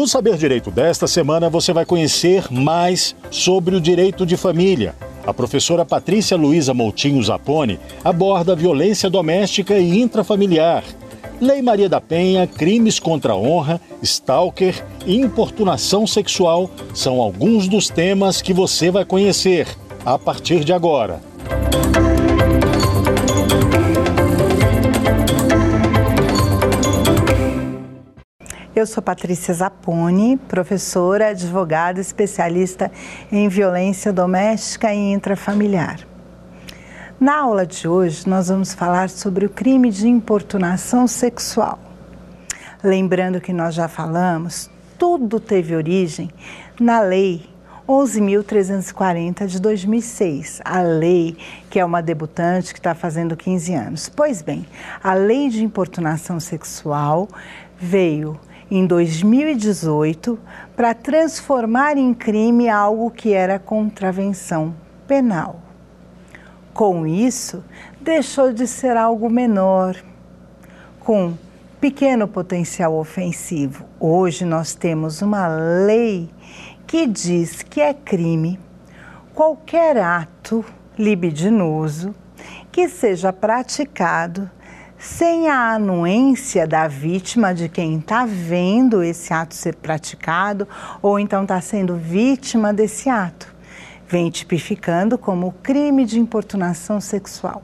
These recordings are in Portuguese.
No Saber Direito desta semana, você vai conhecer mais sobre o direito de família. A professora Patrícia Luiza Moutinho Zapone aborda violência doméstica e intrafamiliar. Lei Maria da Penha, crimes contra a honra, stalker e importunação sexual são alguns dos temas que você vai conhecer a partir de agora. Eu sou Patrícia Zapone, professora, advogada, especialista em violência doméstica e intrafamiliar. Na aula de hoje, nós vamos falar sobre o crime de importunação sexual. Lembrando que nós já falamos, tudo teve origem na Lei 11.340 de 2006, a lei que é uma debutante que está fazendo 15 anos. Pois bem, a lei de importunação sexual veio em 2018 para transformar em crime algo que era contravenção penal. Com isso, deixou de ser algo menor, com pequeno potencial ofensivo. Hoje nós temos uma lei que diz que é crime qualquer ato libidinoso que seja praticado sem a anuência da vítima, de quem está vendo esse ato ser praticado ou então está sendo vítima desse ato. Vem tipificando como crime de importunação sexual.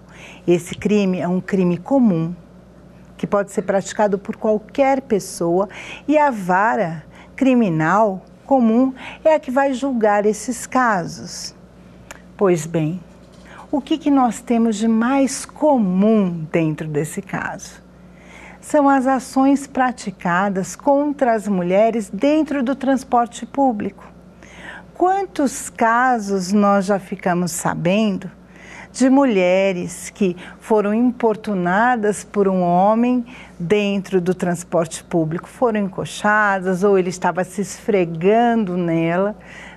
Esse crime é um crime comum que pode ser praticado por qualquer pessoa e a vara criminal comum é a que vai julgar esses casos. Pois bem, o que, que nós temos de mais comum dentro desse caso? São as ações praticadas contra as mulheres dentro do transporte público. Quantos casos nós já ficamos sabendo de mulheres que foram importunadas por um homem dentro do transporte público, foram encoxadas ou ele estava se esfregando nela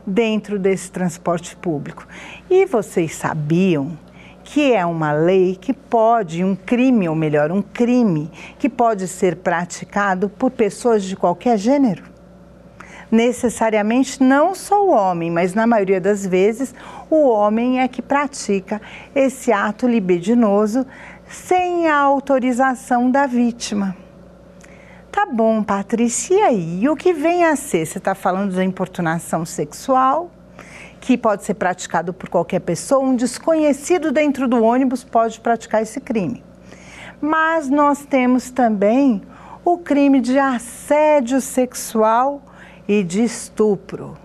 dentro desse transporte público. E vocês sabiam que é uma lei que pode, um crime, ou melhor, um crime que pode ser praticado por pessoas de qualquer gênero? Necessariamente não só o homem, mas na maioria das vezes o homem é que pratica esse ato libidinoso sem a autorização da vítima. Tá bom, Patrícia, e aí? O que vem a ser? Você está falando da importunação sexual, que pode ser praticado por qualquer pessoa, um desconhecido dentro do ônibus pode praticar esse crime. Mas nós temos também o crime de assédio sexual e de estupro.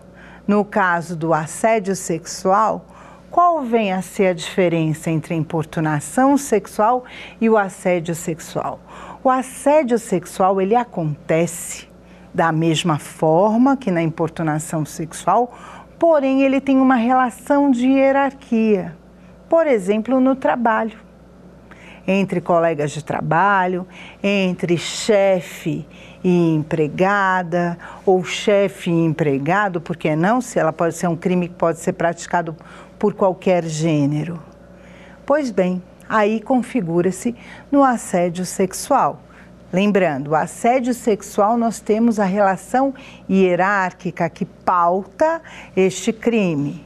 No caso do assédio sexual, qual vem a ser a diferença entre a importunação sexual e o assédio sexual? O assédio sexual ele acontece da mesma forma que na importunação sexual, porém ele tem uma relação de hierarquia. Por exemplo, no trabalho. Entre colegas de trabalho, entre chefe e empregada, ou chefe e empregado, porque não? Se ela pode ser um crime que pode ser praticado por qualquer gênero. Pois bem, aí configura-se no assédio sexual. Lembrando, o assédio sexual nós temos a relação hierárquica que pauta este crime.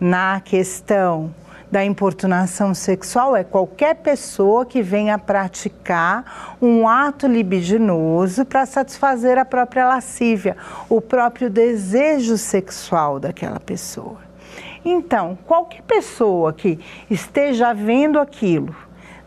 Na questão da importunação sexual é qualquer pessoa que venha praticar um ato libidinoso para satisfazer a própria lascívia, o próprio desejo sexual daquela pessoa. Então, qualquer pessoa que esteja vendo aquilo,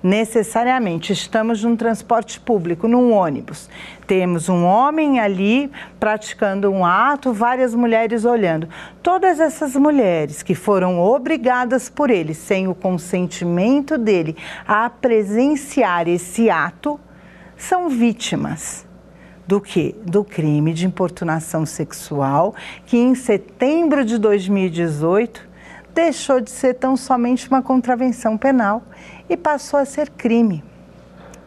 necessariamente estamos num transporte público, num ônibus. Temos um homem ali praticando um ato, várias mulheres olhando. Todas essas mulheres que foram obrigadas por ele, sem o consentimento dele, a presenciar esse ato, são vítimas do que? Do crime de importunação sexual, que em setembro de 2018 deixou de ser tão somente uma contravenção penal e passou a ser crime.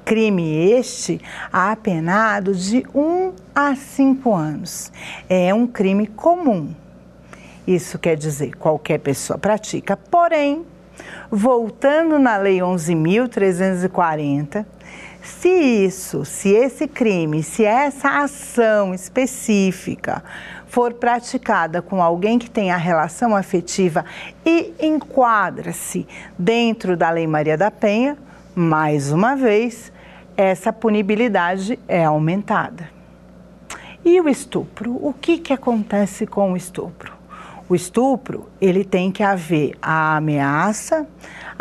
Crime este apenado de 1 um a 5 anos. É um crime comum. Isso quer dizer qualquer pessoa pratica. Porém, voltando na Lei 11.340, Se isso, se esse crime, se essa ação específica for praticada com alguém que tem a relação afetiva e enquadra-se dentro da Lei Maria da Penha, mais uma vez, essa punibilidade é aumentada. E o estupro? O que, que acontece com o estupro? O estupro, ele tem que haver a ameaça,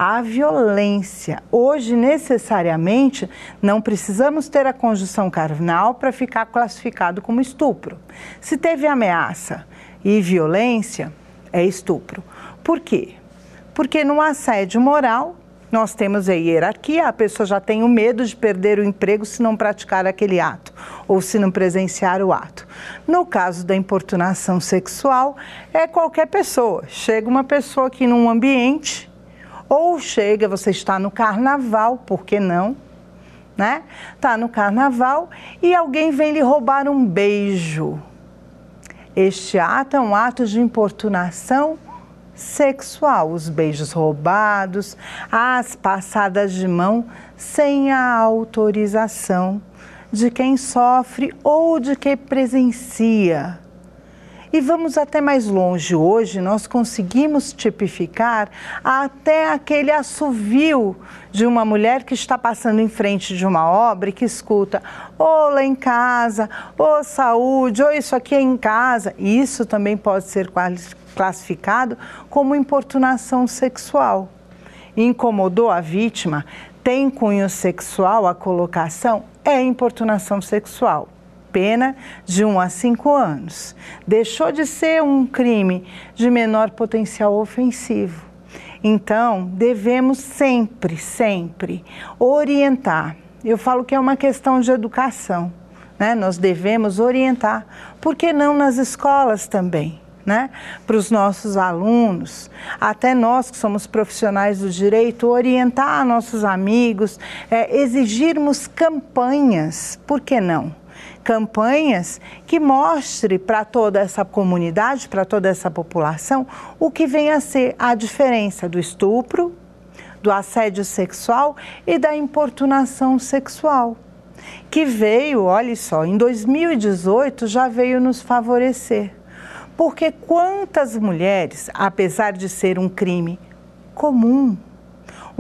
a violência. Hoje, necessariamente, não precisamos ter a conjunção carnal para ficar classificado como estupro. Se teve ameaça e violência, é estupro. Por quê? Porque no assédio moral, nós temos a hierarquia, a pessoa já tem o medo de perder o emprego se não praticar aquele ato ou se não presenciar o ato. No caso da importunação sexual, é qualquer pessoa. Chega uma pessoa aqui num ambiente, ou chega, você está no carnaval, por que não? Né? Tá no carnaval e alguém vem lhe roubar um beijo. Este ato é um ato de importunação sexual, os beijos roubados, as passadas de mão sem a autorização de quem sofre ou de quem presencia. E vamos até mais longe. Hoje nós conseguimos tipificar até aquele assovio de uma mulher que está passando em frente de uma obra e que escuta ou lá em casa, ou saúde, ou isso aqui é em casa. Isso também pode ser classificado como importunação sexual. Incomodou a vítima, tem cunho sexual a colocação, é importunação sexual. Pena de 1 a 5 anos. Deixou de ser um crime de menor potencial ofensivo. Então, devemos sempre, sempre orientar. Eu falo que é uma questão de educação. Né? Nós devemos orientar. Por que não nas escolas também? né, para os nossos alunos, até nós que somos profissionais do direito, orientar nossos amigos, é, exigirmos campanhas, por que não? Campanhas que mostre para toda essa comunidade, para toda essa população, o que vem a ser a diferença do estupro, do assédio sexual e da importunação sexual que veio, olha só, em 2018 já veio nos favorecer. Porque quantas mulheres, apesar de ser um crime comum,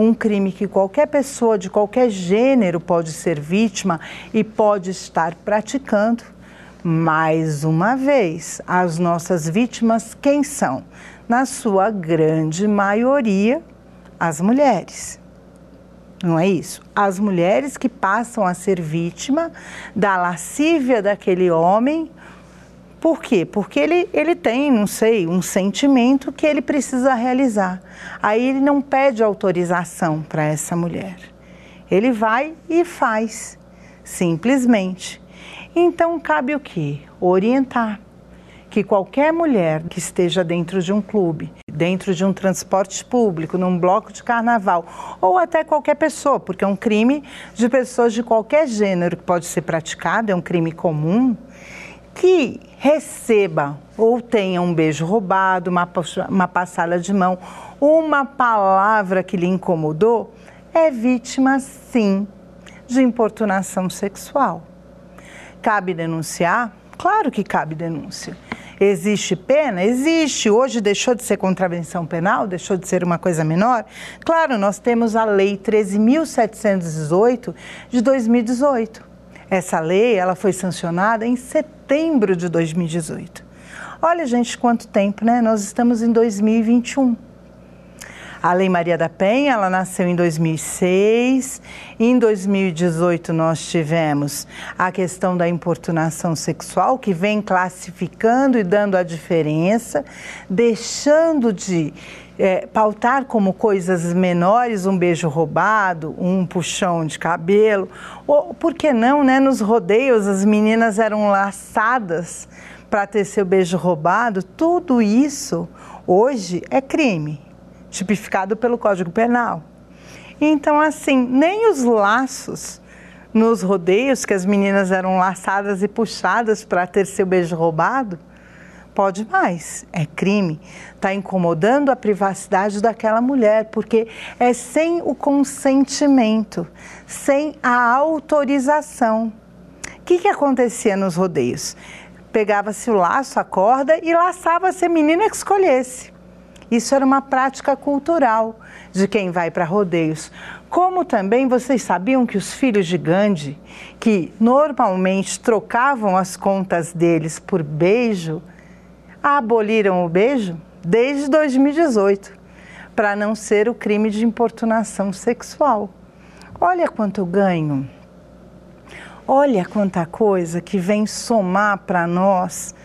um crime que qualquer pessoa de qualquer gênero pode ser vítima e pode estar praticando, mais uma vez, as nossas vítimas quem são? Na sua grande maioria, as mulheres. Não é isso? As mulheres que passam a ser vítima da lascívia daquele homem por quê? Porque ele, ele tem, não sei, um sentimento que ele precisa realizar. Aí ele não pede autorização para essa mulher. Ele vai e faz, simplesmente. Então cabe o quê? Orientar que qualquer mulher que esteja dentro de um clube, dentro de um transporte público, num bloco de carnaval, ou até qualquer pessoa, porque é um crime de pessoas de qualquer gênero que pode ser praticado, é um crime comum, que receba ou tenha um beijo roubado, uma, uma passada de mão, uma palavra que lhe incomodou, é vítima, sim, de importunação sexual. Cabe denunciar? Claro que cabe denúncia. Existe pena? Existe. Hoje deixou de ser contravenção penal, deixou de ser uma coisa menor? Claro, nós temos a Lei 13.718 de 2018 essa lei ela foi sancionada em setembro de 2018. Olha, gente, quanto tempo, né? Nós estamos em 2021. A Lei Maria da Penha, ela nasceu em 2006. Em 2018 nós tivemos a questão da importunação sexual, que vem classificando e dando a diferença, deixando de é, pautar como coisas menores um beijo roubado, um puxão de cabelo, ou por que não, né? Nos rodeios as meninas eram laçadas para ter seu beijo roubado. Tudo isso hoje é crime, tipificado pelo Código Penal. Então, assim, nem os laços nos rodeios, que as meninas eram laçadas e puxadas para ter seu beijo roubado, Pode mais, é crime. Está incomodando a privacidade daquela mulher, porque é sem o consentimento, sem a autorização. O que, que acontecia nos rodeios? Pegava-se o laço, a corda e laçava-se a menina que escolhesse. Isso era uma prática cultural de quem vai para rodeios. Como também vocês sabiam que os filhos de Gandhi, que normalmente trocavam as contas deles por beijo, aboliram o beijo desde 2018, para não ser o crime de importunação sexual. Olha quanto ganho. Olha quanta coisa que vem somar para nós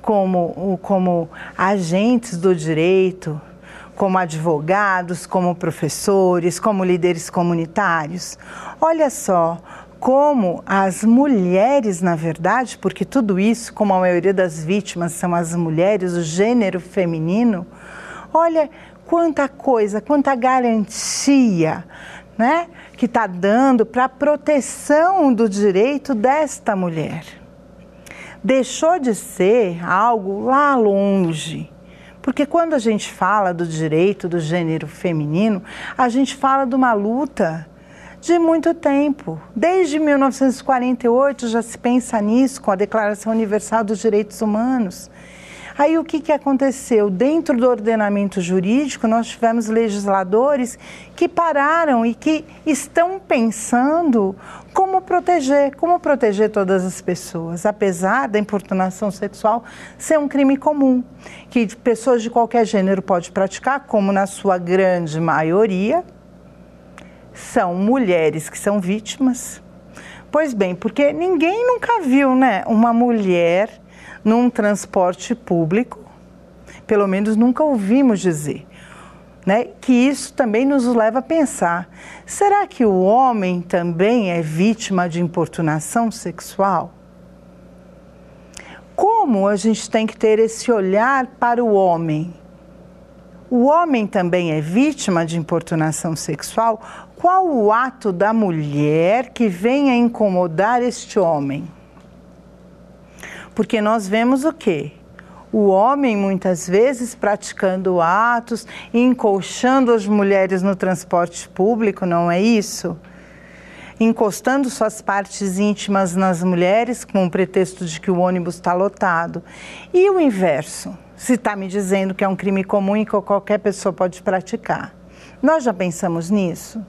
como, como agentes do direito, como advogados, como professores, como líderes comunitários. Olha só como as mulheres, na verdade, porque tudo isso, como a maioria das vítimas são as mulheres, o gênero feminino, olha quanta coisa, quanta garantia, né, que está dando para a proteção do direito desta mulher. Deixou de ser algo lá longe. Porque quando a gente fala do direito do gênero feminino, a gente fala de uma luta de muito tempo. Desde 1948 já se pensa nisso com a Declaração Universal dos Direitos Humanos. Aí o que, que aconteceu? Dentro do ordenamento jurídico, nós tivemos legisladores que pararam e que estão pensando como proteger, como proteger todas as pessoas, apesar da importunação sexual ser um crime comum, que pessoas de qualquer gênero podem praticar, como na sua grande maioria, são mulheres que são vítimas. Pois bem, porque ninguém nunca viu, né, uma mulher num transporte público, pelo menos nunca ouvimos dizer. Né, que isso também nos leva a pensar: será que o homem também é vítima de importunação sexual? Como a gente tem que ter esse olhar para o homem? O homem também é vítima de importunação sexual? Qual o ato da mulher que vem a incomodar este homem? Porque nós vemos o quê? O homem muitas vezes praticando atos, encolchando as mulheres no transporte público, não é isso? Encostando suas partes íntimas nas mulheres com o pretexto de que o ônibus está lotado. E o inverso? Se está me dizendo que é um crime comum e que qualquer pessoa pode praticar. Nós já pensamos nisso?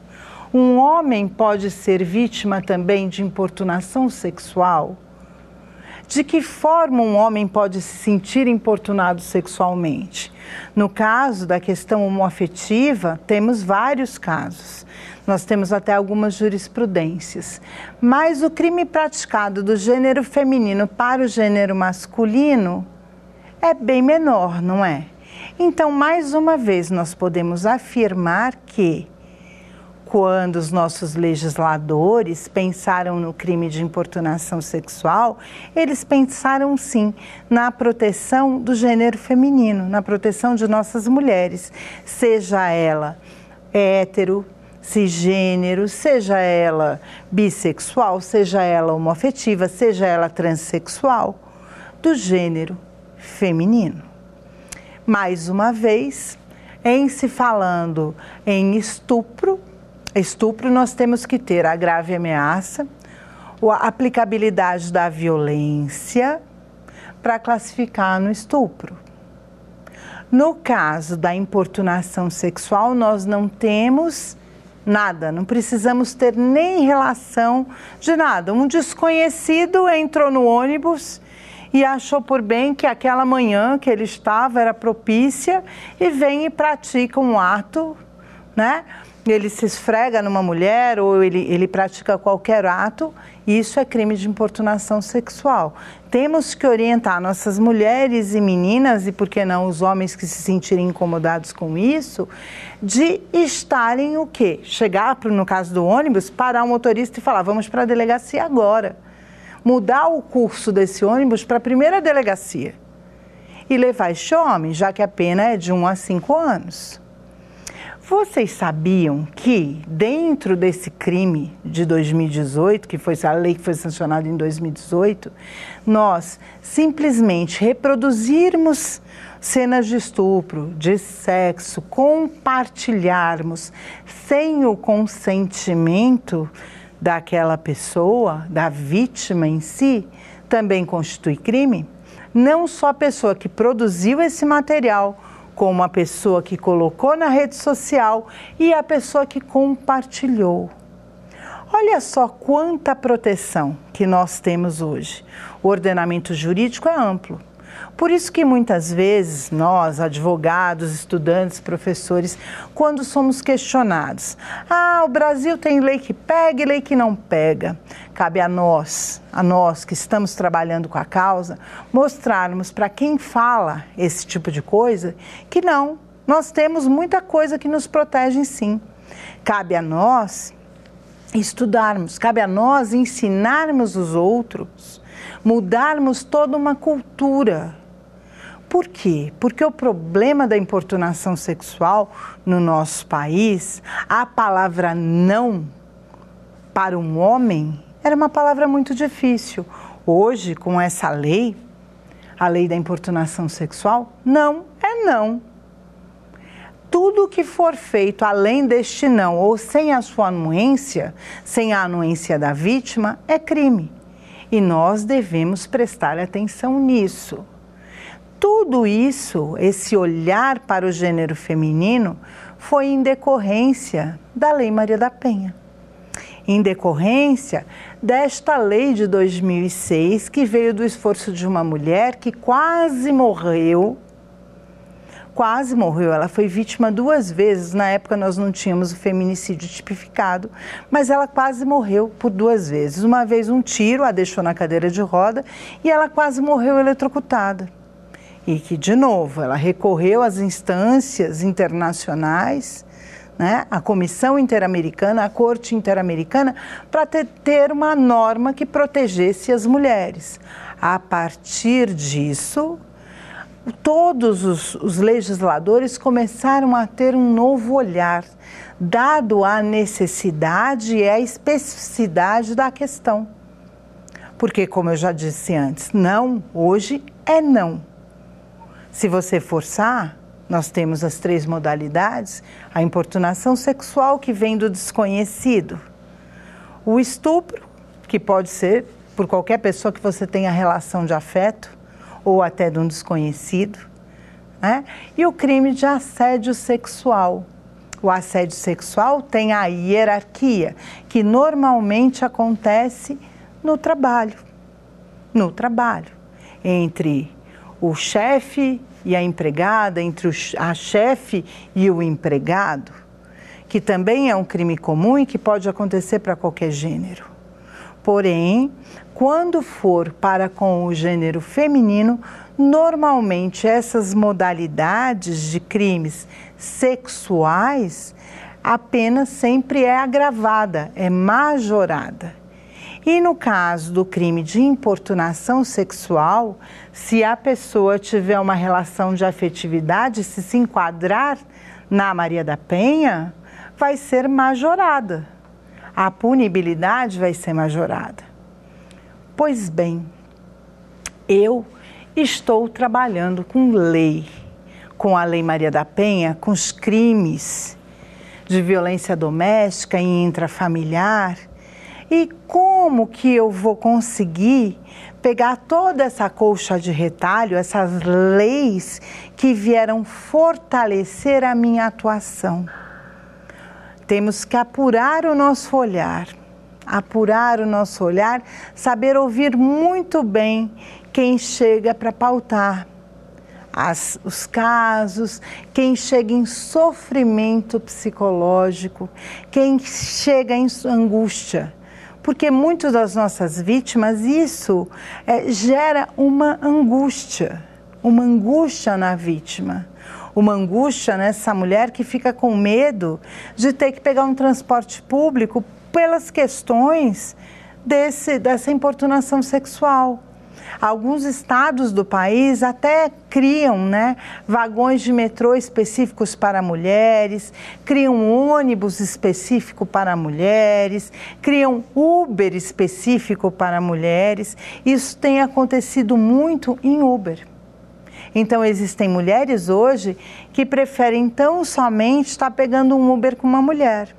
Um homem pode ser vítima também de importunação sexual? De que forma um homem pode se sentir importunado sexualmente? No caso da questão homoafetiva, temos vários casos. Nós temos até algumas jurisprudências. Mas o crime praticado do gênero feminino para o gênero masculino é bem menor, não é? Então, mais uma vez, nós podemos afirmar que quando os nossos legisladores pensaram no crime de importunação sexual, eles pensaram sim na proteção do gênero feminino, na proteção de nossas mulheres, seja ela hétero, cisgênero, seja ela bissexual, seja ela homoafetiva, seja ela transexual, do gênero feminino. Mais uma vez, em se falando em estupro, Estupro, nós temos que ter a grave ameaça, a aplicabilidade da violência para classificar no estupro. No caso da importunação sexual, nós não temos nada, não precisamos ter nem relação de nada. Um desconhecido entrou no ônibus e achou por bem que aquela manhã que ele estava era propícia e vem e pratica um ato, né? ele se esfrega numa mulher ou ele, ele pratica qualquer ato, isso é crime de importunação sexual. Temos que orientar nossas mulheres e meninas, e por que não os homens que se sentirem incomodados com isso, de estarem o quê? Chegar, no caso do ônibus, parar o motorista e falar: vamos para a delegacia agora. Mudar o curso desse ônibus para a primeira delegacia. E levar este homem, já que a pena é de 1 a 5 anos Vocês sabiam que dentro desse crime de 2018, que foi a lei que foi sancionada em 2018, nós simplesmente reproduzirmos cenas de estupro, de sexo, compartilharmos sem o consentimento daquela pessoa, da vítima em si, também constitui crime? Não só a pessoa que produziu esse material, como a pessoa que colocou na rede social e a pessoa que compartilhou. Olha só quanta proteção que nós temos hoje. O ordenamento jurídico é amplo. Por isso que muitas vezes nós, advogados, estudantes, professores, quando somos questionados, ah, o Brasil tem lei que pega e lei que não pega. Cabe a nós, a nós que estamos trabalhando com a causa, mostrarmos para quem fala esse tipo de coisa que não, nós temos muita coisa que nos protege sim. Cabe a nós estudarmos, cabe a nós ensinarmos os outros, mudarmos toda uma cultura por quê? Porque o problema da importunação sexual no nosso país, a palavra não para um homem era uma palavra muito difícil. Hoje, com essa lei, a lei da importunação sexual, não é não. Tudo que for feito além deste não ou sem a sua anuência, sem a anuência da vítima, é crime. E nós devemos prestar atenção nisso tudo isso, esse olhar para o gênero feminino, foi em decorrência da Lei Maria da Penha. Em decorrência desta lei de 2006, que veio do esforço de uma mulher que quase morreu. Quase morreu, ela foi vítima duas vezes. Na época nós não tínhamos o feminicídio tipificado, mas ela quase morreu por duas vezes. Uma vez um tiro a deixou na cadeira de roda e ela quase morreu eletrocutada e que, de novo, ela recorreu às instâncias internacionais, né, a Comissão Interamericana, a Corte Interamericana, para ter, ter uma norma que protegesse as mulheres. A partir disso, todos os, os, legisladores começaram a ter um novo olhar, dado a necessidade e a especificidade da questão. Porque, como eu já disse antes, não hoje é não. Se você forçar, nós temos as três modalidades: a importunação sexual, que vem do desconhecido, o estupro, que pode ser por qualquer pessoa que você tenha relação de afeto, ou até de um desconhecido, né? e o crime de assédio sexual. O assédio sexual tem a hierarquia, que normalmente acontece no trabalho. No trabalho. Entre o chefe e a empregada, entre a chefe e o empregado, que também é um crime comum e que pode acontecer para qualquer gênero. Porém, quando for para com o gênero feminino, normalmente essas modalidades de crimes sexuais a pena sempre é agravada, é majorada. E no caso do crime de importunação sexual, se a pessoa tiver uma relação de afetividade, se se enquadrar na Maria da Penha, vai ser majorada. A punibilidade vai ser majorada. Pois bem, eu estou trabalhando com lei, com a Lei Maria da Penha, com os crimes de violência doméstica e intrafamiliar e como que eu vou conseguir pegar toda essa colcha de retalho, essas leis que vieram fortalecer a minha atuação? Temos que apurar o nosso olhar, apurar o nosso olhar, saber ouvir muito bem quem chega para pautar as, os casos, quem chega em sofrimento psicológico, quem chega em angústia porque muitas das nossas vítimas isso é, gera uma angústia, uma angústia na vítima, uma angústia nessa mulher que fica com medo de ter que pegar um transporte público pelas questões desse, dessa importunação sexual. Alguns estados do país até criam né, vagões de metrô específicos para mulheres, criam ônibus específico para mulheres, criam Uber específico para mulheres. Isso tem acontecido muito em Uber. Então, existem mulheres hoje que preferem tão somente estar pegando um Uber com uma mulher.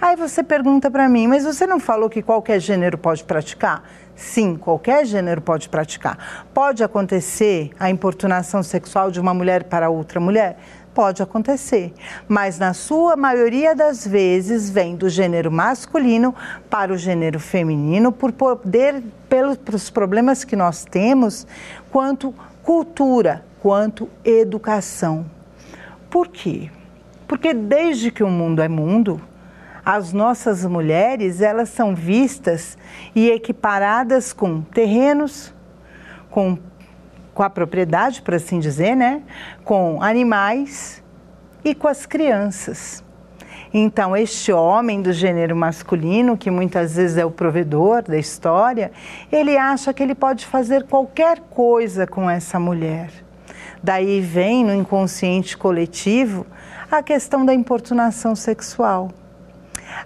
Aí você pergunta para mim, mas você não falou que qualquer gênero pode praticar? Sim, qualquer gênero pode praticar. Pode acontecer a importunação sexual de uma mulher para outra mulher? Pode acontecer, mas na sua maioria das vezes vem do gênero masculino para o gênero feminino por poder pelos problemas que nós temos quanto cultura, quanto educação. Por quê? Porque desde que o mundo é mundo, as nossas mulheres elas são vistas e equiparadas com terrenos, com, com a propriedade, por assim dizer, né? com animais e com as crianças. Então, este homem do gênero masculino, que muitas vezes é o provedor da história, ele acha que ele pode fazer qualquer coisa com essa mulher. Daí vem no inconsciente coletivo a questão da importunação sexual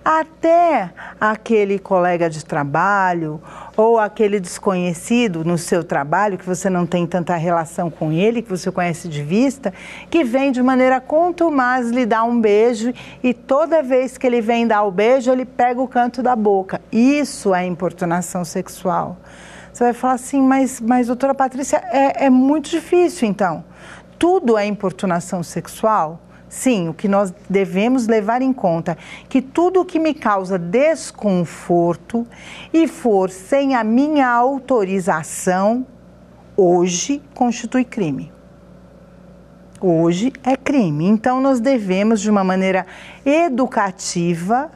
até aquele colega de trabalho ou aquele desconhecido no seu trabalho, que você não tem tanta relação com ele, que você conhece de vista, que vem de maneira contumaz lhe dar um beijo e toda vez que ele vem dar o beijo, ele pega o canto da boca. Isso é importunação sexual. Você vai falar assim, mas, mas doutora Patrícia, é, é muito difícil então. Tudo é importunação sexual? Sim, o que nós devemos levar em conta que tudo o que me causa desconforto e for sem a minha autorização, hoje constitui crime. Hoje é crime. Então nós devemos de uma maneira educativa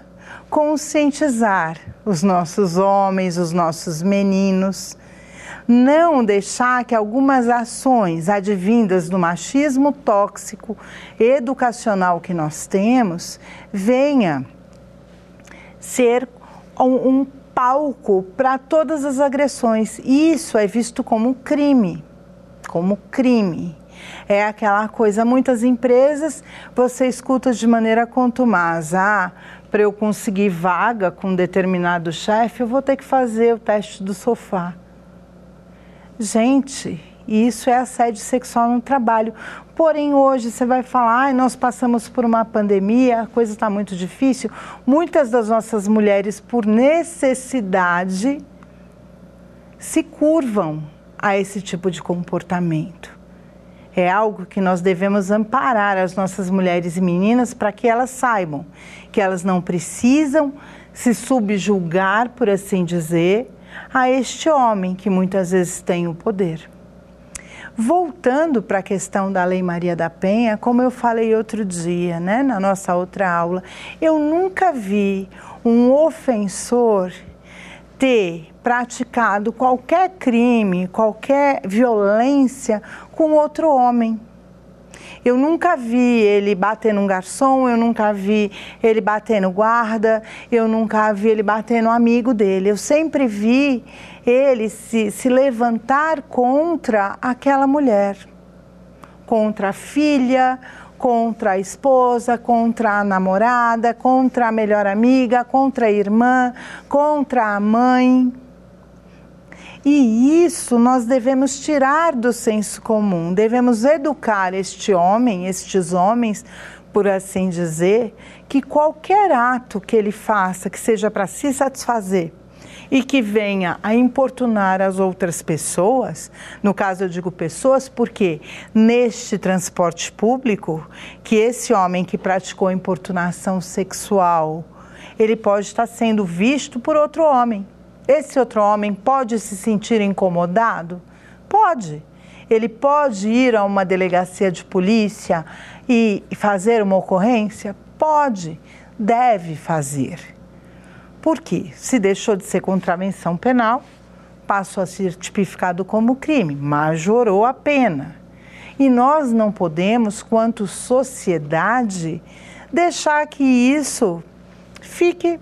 conscientizar os nossos homens, os nossos meninos, não deixar que algumas ações advindas do machismo tóxico educacional que nós temos venha ser um, um palco para todas as agressões. Isso é visto como crime, como crime. É aquela coisa, muitas empresas você escuta de maneira contumaz, ah, para eu conseguir vaga com um determinado chefe, eu vou ter que fazer o teste do sofá. Gente, isso é assédio sexual no trabalho. Porém, hoje você vai falar, ah, nós passamos por uma pandemia, a coisa está muito difícil. Muitas das nossas mulheres, por necessidade, se curvam a esse tipo de comportamento. É algo que nós devemos amparar as nossas mulheres e meninas para que elas saibam que elas não precisam se subjugar, por assim dizer, a este homem que muitas vezes tem o poder. Voltando para a questão da Lei Maria da Penha, como eu falei outro dia, né, na nossa outra aula, eu nunca vi um ofensor ter praticado qualquer crime, qualquer violência com outro homem. Eu nunca vi ele bater num garçom, eu nunca vi ele bater no guarda, eu nunca vi ele bater no amigo dele. Eu sempre vi ele se, se levantar contra aquela mulher, contra a filha, contra a esposa, contra a namorada, contra a melhor amiga, contra a irmã, contra a mãe. E isso nós devemos tirar do senso comum, devemos educar este homem, estes homens, por assim dizer, que qualquer ato que ele faça que seja para se satisfazer e que venha a importunar as outras pessoas, no caso eu digo pessoas, porque neste transporte público, que esse homem que praticou importunação sexual, ele pode estar sendo visto por outro homem esse outro homem pode se sentir incomodado? Pode. Ele pode ir a uma delegacia de polícia e fazer uma ocorrência? Pode. Deve fazer. Por quê? Se deixou de ser contravenção penal, passou a ser tipificado como crime, majorou a pena. E nós não podemos, quanto sociedade, deixar que isso fique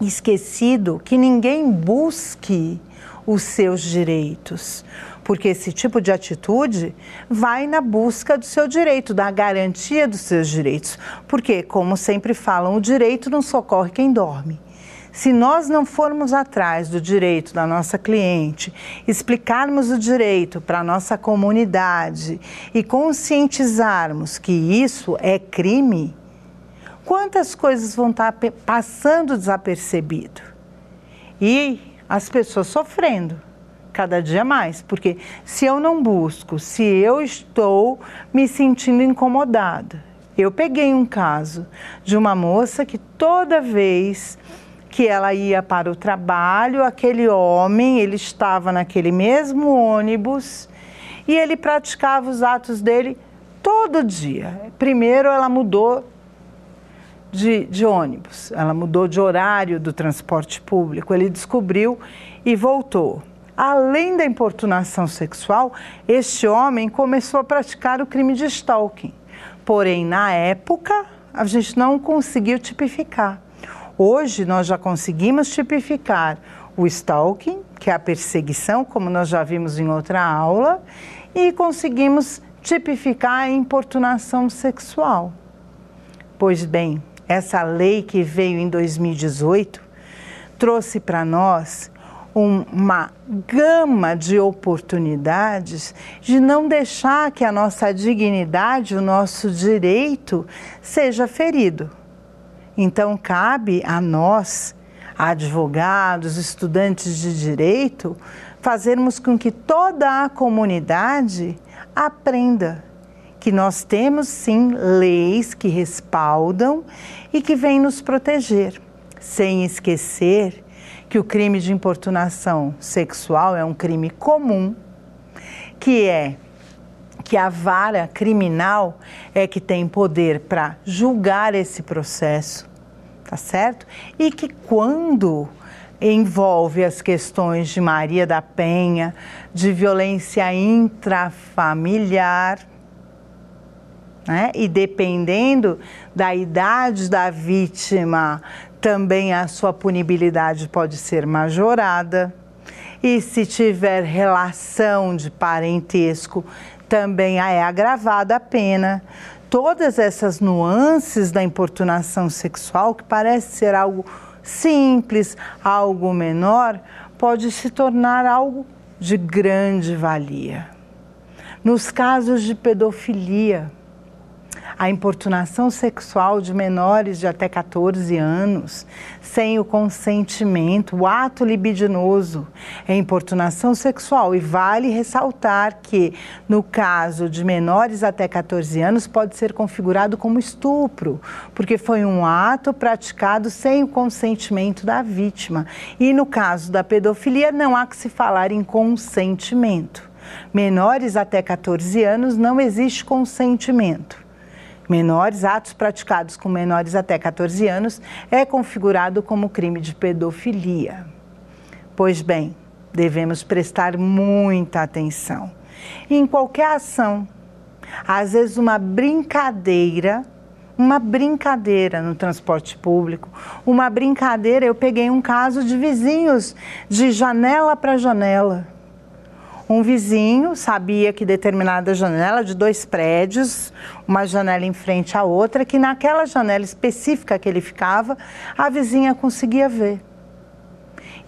esquecido, que ninguém busque os seus direitos. Porque esse tipo de atitude vai na busca do seu direito, da garantia dos seus direitos. Porque, como sempre falam, o direito não socorre quem dorme. Se nós não formos atrás do direito da nossa cliente, explicarmos o direito para a nossa comunidade e conscientizarmos que isso é crime, quantas coisas vão estar tá passando desapercebido? E as pessoas sofrendo cada dia mais, porque se eu não busco, se eu estou me sentindo incomodada. Eu peguei um caso de uma moça que toda vez que ela ia para o trabalho, aquele homem, ele estava naquele mesmo ônibus e ele praticava os atos dele todo dia. Primeiro ela mudou de, de ônibus, ela mudou de horário do transporte público, ele descobriu e voltou. Além da importunação sexual, este homem começou a praticar o crime de stalking. Porém, na época, a gente não conseguiu tipificar. Hoje nós já conseguimos tipificar o stalking, que é a perseguição, como nós já vimos em outra aula, e conseguimos tipificar a importunação sexual. Pois bem, essa lei que veio em 2018 trouxe para nós uma gama de oportunidades de não deixar que a nossa dignidade, o nosso direito seja ferido. Então, cabe a nós, advogados, estudantes de direito, fazermos com que toda a comunidade aprenda que nós temos sim leis que respaldam e que vêm nos proteger, sem esquecer que o crime de importunação sexual é um crime comum, que é que a vara criminal é que tem poder para julgar esse processo, tá certo? E que quando envolve as questões de Maria da Penha, de violência intrafamiliar, né? E dependendo da idade da vítima, também a sua punibilidade pode ser majorada. E se tiver relação de parentesco, também é agravada a pena. Todas essas nuances da importunação sexual, que parece ser algo simples, algo menor, pode se tornar algo de grande valia. Nos casos de pedofilia, a importunação sexual de menores de até 14 anos, sem o consentimento, o ato libidinoso é importunação sexual. E vale ressaltar que, no caso de menores até 14 anos, pode ser configurado como estupro, porque foi um ato praticado sem o consentimento da vítima. E no caso da pedofilia, não há que se falar em consentimento. Menores até 14 anos não existe consentimento menores, atos praticados com menores até 14 anos, é configurado como crime de pedofilia. Pois bem, devemos prestar muita atenção. Em qualquer ação, às vezes uma brincadeira, uma brincadeira no transporte público, uma brincadeira, eu peguei um caso de vizinhos de janela para janela um vizinho sabia que determinada janela de dois prédios, uma janela em frente à outra, que naquela janela específica que ele ficava, a vizinha conseguia ver.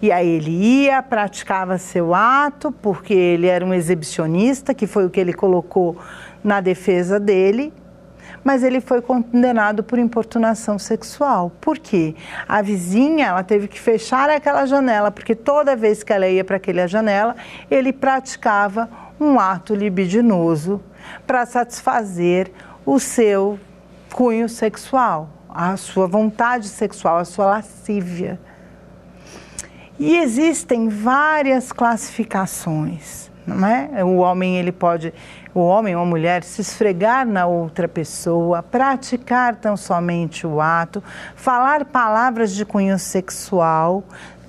E aí ele ia, praticava seu ato, porque ele era um exibicionista, que foi o que ele colocou na defesa dele, mas ele foi condenado por importunação sexual. Por quê? A vizinha, ela teve que fechar aquela janela, porque toda vez que ela ia para aquela janela, ele praticava um ato libidinoso para satisfazer o seu cunho sexual, a sua vontade sexual, a sua lascívia. E existem várias classificações, não é? O homem ele pode o homem ou a mulher se esfregar na outra pessoa, praticar tão somente o ato, falar palavras de cunho sexual,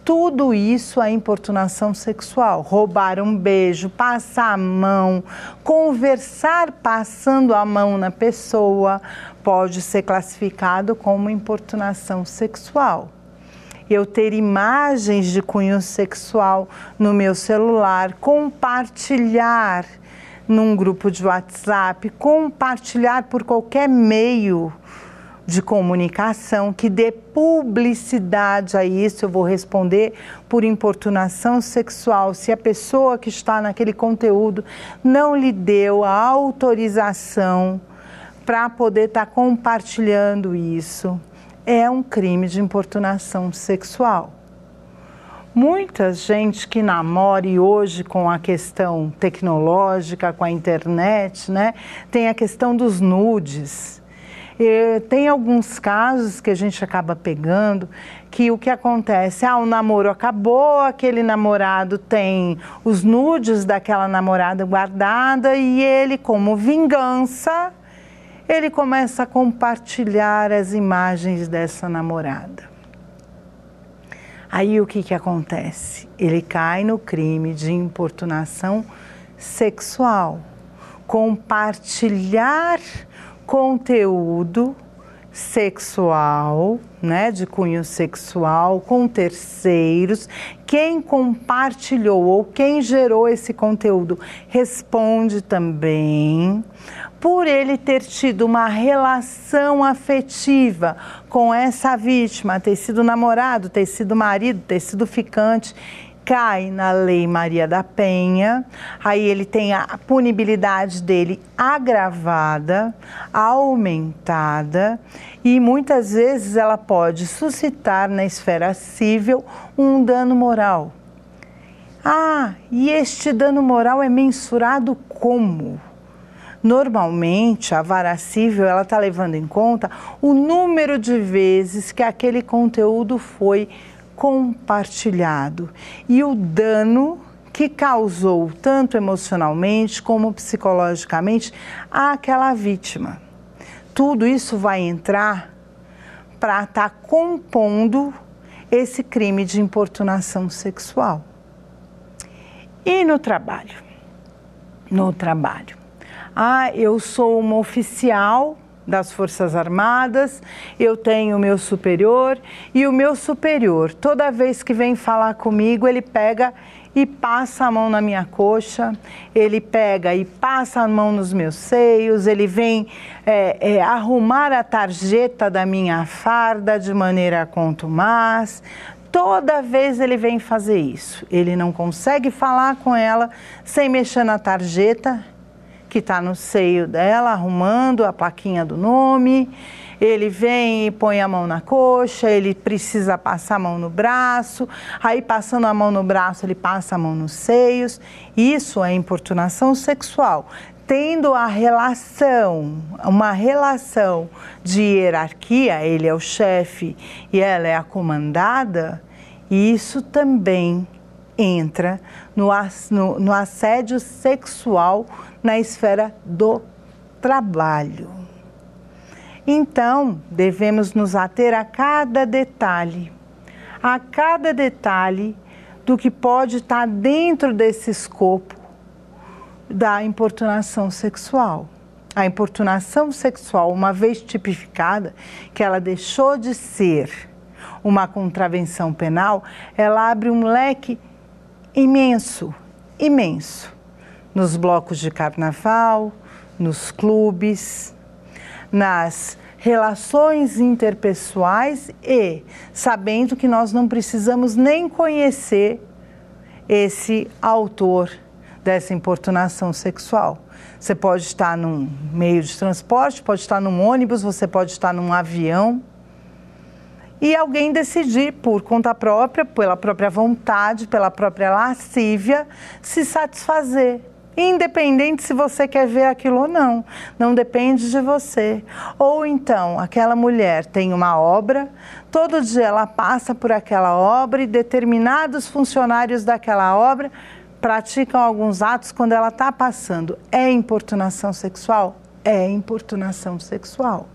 tudo isso é importunação sexual. Roubar um beijo, passar a mão, conversar passando a mão na pessoa, pode ser classificado como importunação sexual. Eu ter imagens de cunho sexual no meu celular, compartilhar num grupo de WhatsApp, compartilhar por qualquer meio de comunicação que dê publicidade a isso, eu vou responder por importunação sexual. Se a pessoa que está naquele conteúdo não lhe deu a autorização para poder estar tá compartilhando isso, é um crime de importunação sexual. Muita gente que namora e hoje com a questão tecnológica, com a internet, né, tem a questão dos nudes. E tem alguns casos que a gente acaba pegando que o que acontece, ah, o namoro acabou, aquele namorado tem os nudes daquela namorada guardada e ele, como vingança, ele começa a compartilhar as imagens dessa namorada. Aí o que, que acontece? Ele cai no crime de importunação sexual. Compartilhar conteúdo sexual, né, de cunho sexual com terceiros. Quem compartilhou ou quem gerou esse conteúdo responde também por ele ter tido uma relação afetiva com essa vítima, ter sido namorado, ter sido marido, ter sido ficante, cai na Lei Maria da Penha, aí ele tem a punibilidade dele agravada, aumentada e muitas vezes ela pode suscitar na esfera civil um dano moral. Ah, e este dano moral é mensurado como? Normalmente, a vara civil ela está levando em conta o número de vezes que aquele conteúdo foi compartilhado e o dano que causou tanto emocionalmente como psicologicamente àquela vítima. Tudo isso vai entrar para estar tá compondo esse crime de importunação sexual. E no trabalho? No trabalho. Ah, eu sou uma oficial das Forças Armadas, eu tenho o meu superior e o meu superior, toda vez que vem falar comigo, ele pega e passa a mão na minha coxa, ele pega e passa a mão nos meus seios, ele vem é, é, arrumar a tarjeta da minha farda de maneira contumaz. Toda vez ele vem fazer isso. Ele não consegue falar com ela sem mexer na tarjeta que está no seio dela, arrumando a plaquinha do nome. Ele vem e põe a mão na coxa, ele precisa passar a mão no braço, aí passando a mão no braço, ele passa a mão nos seios. Isso é importunação sexual. Tendo a relação, uma relação de hierarquia, ele é o chefe e ela é a comandada, isso também entra no, no, no assédio sexual na esfera do trabalho. Então, devemos nos ater a cada detalhe, a cada detalhe do que pode estar dentro desse escopo da importunação sexual. A importunação sexual, uma vez tipificada, que ela deixou de ser uma contravenção penal, ela abre um leque imenso, imenso nos blocos de carnaval, nos clubes, nas relações interpessoais e sabendo que nós não precisamos nem conhecer esse autor dessa importunação sexual. Você pode estar num meio de transporte, pode estar num ônibus, você pode estar num avião e alguém decidir por conta própria, pela própria vontade, pela própria lascívia, se satisfazer independente se você quer ver aquilo ou não, não depende de você. Ou então, aquela mulher tem uma obra, todo dia ela passa por aquela obra e determinados funcionários daquela obra praticam alguns atos quando ela está passando. É importunação sexual? É importunação sexual.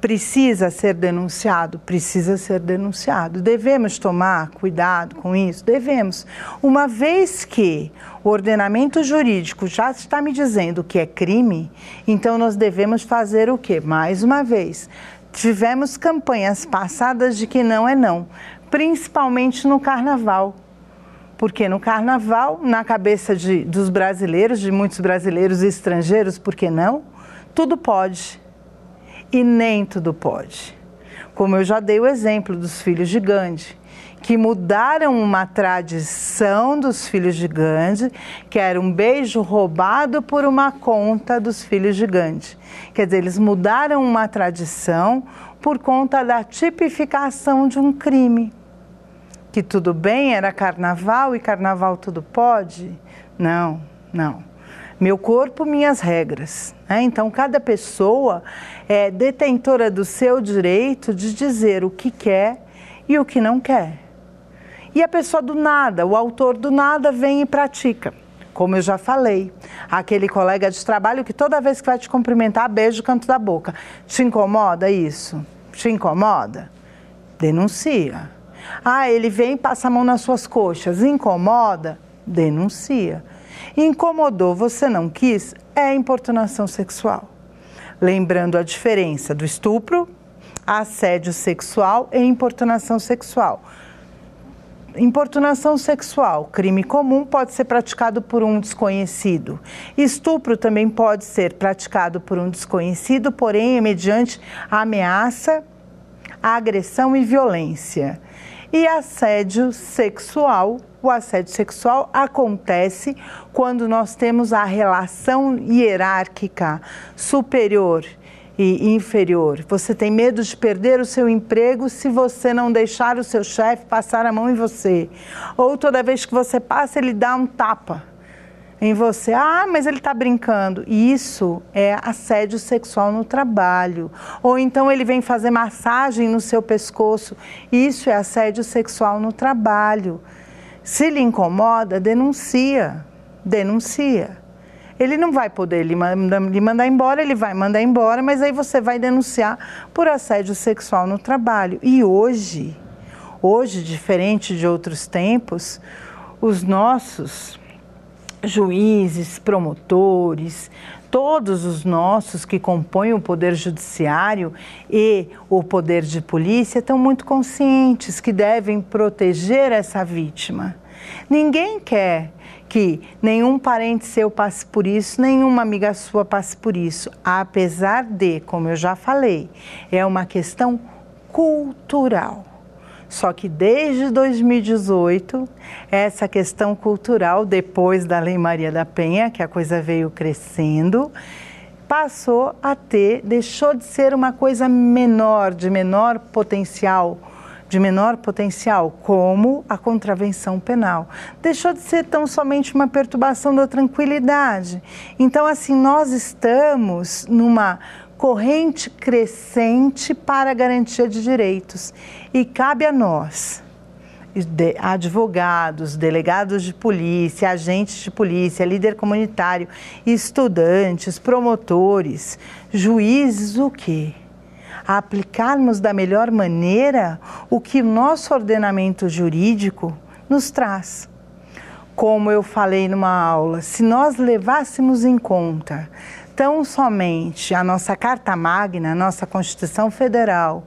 Precisa ser denunciado? Precisa ser denunciado. Devemos tomar cuidado com isso? Devemos. Uma vez que o ordenamento jurídico já está me dizendo que é crime, então nós devemos fazer o quê? Mais uma vez, tivemos campanhas passadas de que não é não, principalmente no carnaval. Porque no carnaval, na cabeça de, dos brasileiros, de muitos brasileiros e estrangeiros, por que não? Tudo pode. E nem tudo pode. Como eu já dei o exemplo dos filhos de Gandhi, que mudaram uma tradição dos filhos de Gandhi, que era um beijo roubado por uma conta dos filhos de Gandhi. Quer dizer, eles mudaram uma tradição por conta da tipificação de um crime que tudo bem, era carnaval e carnaval tudo pode? Não, não. Meu corpo, minhas regras. Né? Então, cada pessoa é detentora do seu direito de dizer o que quer e o que não quer. E a pessoa do nada, o autor do nada, vem e pratica. Como eu já falei, aquele colega de trabalho que toda vez que vai te cumprimentar, beija o canto da boca. Te incomoda isso? Te incomoda? Denuncia ah, ele vem e passa a mão nas suas coxas. Incomoda? Denuncia. Incomodou, você não quis? É importunação sexual. Lembrando a diferença do estupro, assédio sexual e importunação sexual. Importunação sexual, crime comum, pode ser praticado por um desconhecido. Estupro também pode ser praticado por um desconhecido, porém é mediante ameaça, agressão e violência. E assédio sexual, o assédio sexual acontece quando nós temos a relação hierárquica superior e inferior. Você tem medo de perder o seu emprego se você não deixar o seu chefe passar a mão em você. Ou toda vez que você passa, ele dá um tapa em você. Ah, mas ele está brincando. Isso é assédio sexual no trabalho. Ou então ele vem fazer massagem no seu pescoço. Isso é assédio sexual no trabalho. Se lhe incomoda, denuncia. Denuncia. Ele não vai poder lhe mandar embora, ele vai mandar embora, mas aí você vai denunciar por assédio sexual no trabalho. E hoje, hoje, diferente de outros tempos, os nossos juízes, promotores, todos os nossos que compõem o Poder Judiciário e o Poder de Polícia estão muito conscientes que devem proteger essa vítima. Ninguém quer que nenhum parente seu passe por isso, nenhuma amiga sua passe por isso, apesar de, como eu já falei, é uma questão cultural. Só que desde 2018, essa questão cultural, depois da Lei Maria da Penha, que a coisa veio crescendo, passou a ter, deixou de ser uma coisa menor, de menor potencial, de menor potencial, como a contravenção penal. Deixou de ser tão somente uma perturbação da tranquilidade. Então, assim, nós estamos numa corrente crescente para a garantia de direitos. E cabe a nós, advogados, delegados de polícia, agentes de polícia, líder comunitário, estudantes, promotores, juízes, o quê? Aplicarmos da melhor maneira o que o nosso ordenamento jurídico nos traz. Como eu falei numa aula, se nós levássemos em conta tão somente a nossa Carta Magna, a nossa Constituição Federal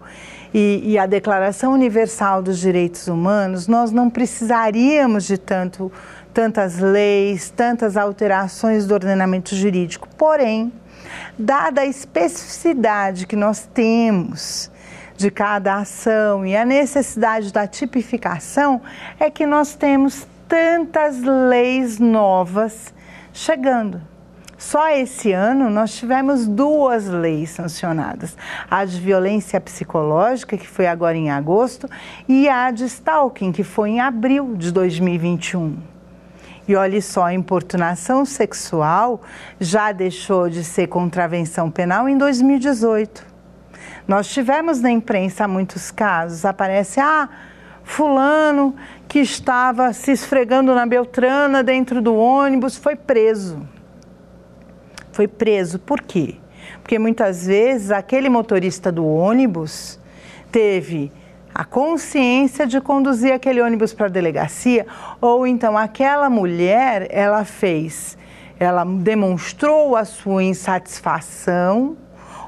e, e, a Declaração Universal dos Direitos Humanos, nós não precisaríamos de tanto, tantas leis, tantas alterações do ordenamento jurídico. Porém, dada a especificidade que nós temos de cada ação e a necessidade da tipificação, é que nós temos tantas leis novas chegando. Só esse ano nós tivemos duas leis sancionadas: a de violência psicológica, que foi agora em agosto, e a de stalking, que foi em abril de 2021. E olhe só, a importunação sexual já deixou de ser contravenção penal em 2018. Nós tivemos na imprensa muitos casos, aparece, ah, fulano que estava se esfregando na Beltrana dentro do ônibus foi preso foi preso. Por quê? Porque muitas vezes aquele motorista do ônibus teve a consciência de conduzir aquele ônibus para a delegacia, ou então aquela mulher, ela fez, ela demonstrou a sua insatisfação,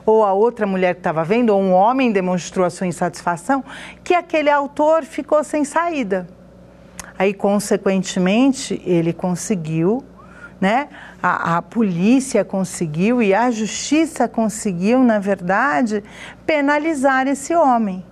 ou a outra mulher que estava vendo, ou um homem demonstrou a sua insatisfação, que aquele autor ficou sem saída. Aí, consequentemente, ele conseguiu, né? A, a, polícia conseguiu e a justiça conseguiu, na verdade, penalizar esse homem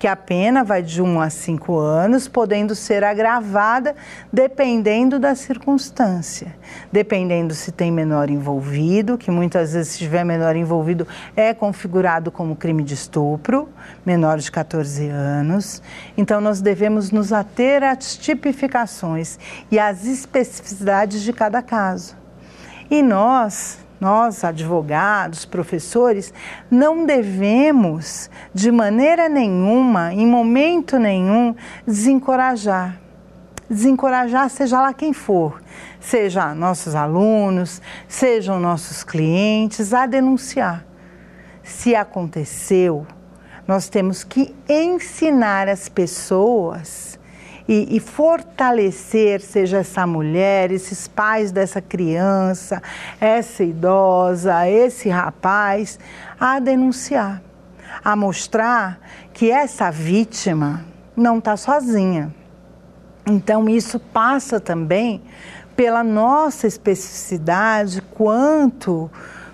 que a pena vai de 1 a 5 anos, podendo ser agravada dependendo da circunstância. Dependendo se tem menor envolvido, que muitas vezes, se tiver menor envolvido, é configurado como crime de estupro, menor de 14 anos. Então, nós devemos nos ater às tipificações e às especificidades de cada caso. E nós, nós, advogados, professores, não devemos, de maneira nenhuma, em momento nenhum, desencorajar. Desencorajar, seja lá quem for, seja nossos alunos, sejam nossos clientes, a denunciar. Se aconteceu, nós temos que ensinar as pessoas e, e fortalecer, seja essa mulher, esses pais dessa criança, essa idosa, esse rapaz, a denunciar, a mostrar que essa vítima não está sozinha. Então, isso passa também pela nossa especificidade quanto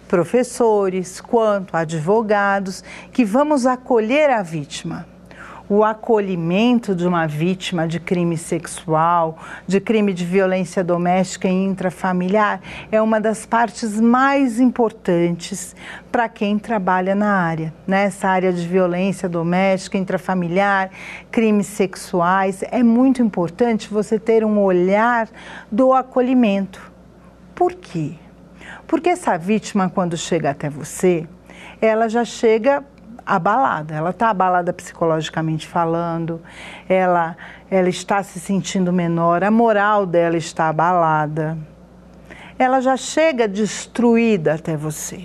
professores, quanto advogados, que vamos acolher a vítima o acolhimento de uma vítima de crime sexual, de crime de violência doméstica e intrafamiliar é uma das partes mais importantes para quem trabalha na área, nessa área de violência doméstica, intrafamiliar, crimes sexuais. É muito importante você ter um olhar do acolhimento. Por quê? Porque essa vítima, quando chega até você, ela já chega abalada. Ela está abalada psicologicamente falando, ela, ela está se sentindo menor, a moral dela está abalada. Ela já chega destruída até você.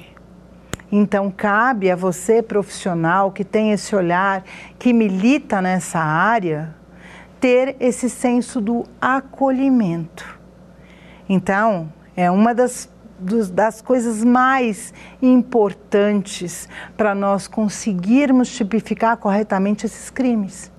Então, cabe a você, profissional, que tem esse olhar, que milita nessa área, ter esse senso do acolhimento. Então, é uma das dos, das coisas mais importantes para nós conseguirmos tipificar corretamente esses crimes.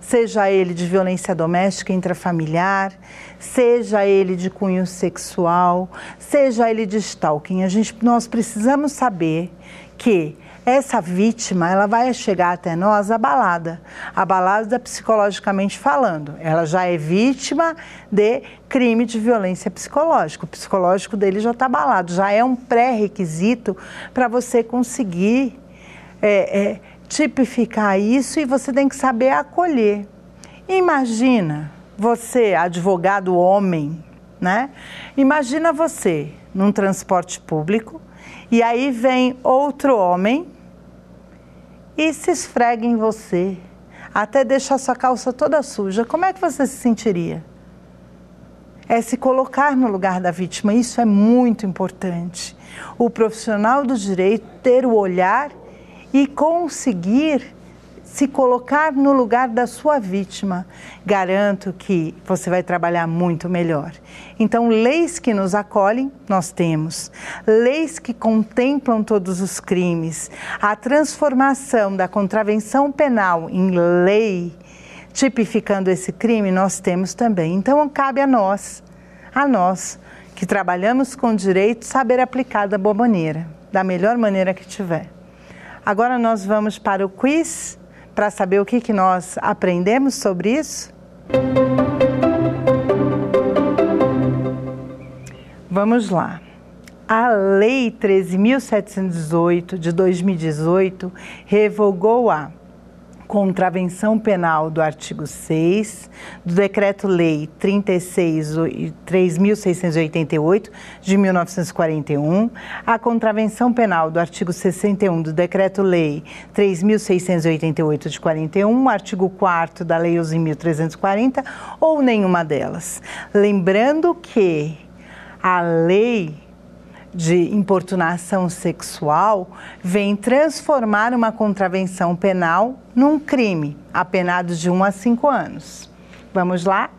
Seja ele de violência doméstica intrafamiliar, seja ele de cunho sexual, seja ele de stalking. A gente, nós precisamos saber que essa vítima ela vai chegar até nós abalada, abalada psicologicamente falando. Ela já é vítima de crime de violência psicológica. O psicológico dele já está abalado, já é um pré-requisito para você conseguir é, é, tipificar isso e você tem que saber acolher. Imagina você, advogado homem, né? Imagina você num transporte público e aí vem outro homem e se esfrega em você, até deixar sua calça toda suja, como é que você se sentiria? É se colocar no lugar da vítima, isso é muito importante. O profissional do direito ter o olhar e conseguir se colocar no lugar da sua vítima. Garanto que você vai trabalhar muito melhor. Então, leis que nos acolhem, nós temos. Leis que contemplam todos os crimes. A transformação da contravenção penal em lei, tipificando esse crime, nós temos também. Então, cabe a nós, a nós, que trabalhamos com direito, saber aplicar da boa maneira, da melhor maneira que tiver. Agora nós vamos para o quiz para saber o que, que nós aprendemos sobre isso? Vamos lá. A Lei 13.718 de 2018 revogou a contravenção penal do artigo 6 do Decreto-Lei 3.688 de 1941, a contravenção penal do artigo 61 do Decreto-Lei 3.688 de 41, o artigo 4 da Lei 11.340 ou nenhuma delas. Lembrando que a lei de importunação sexual vem transformar uma contravenção penal num crime, apenado de 1 a 5 anos. Vamos lá?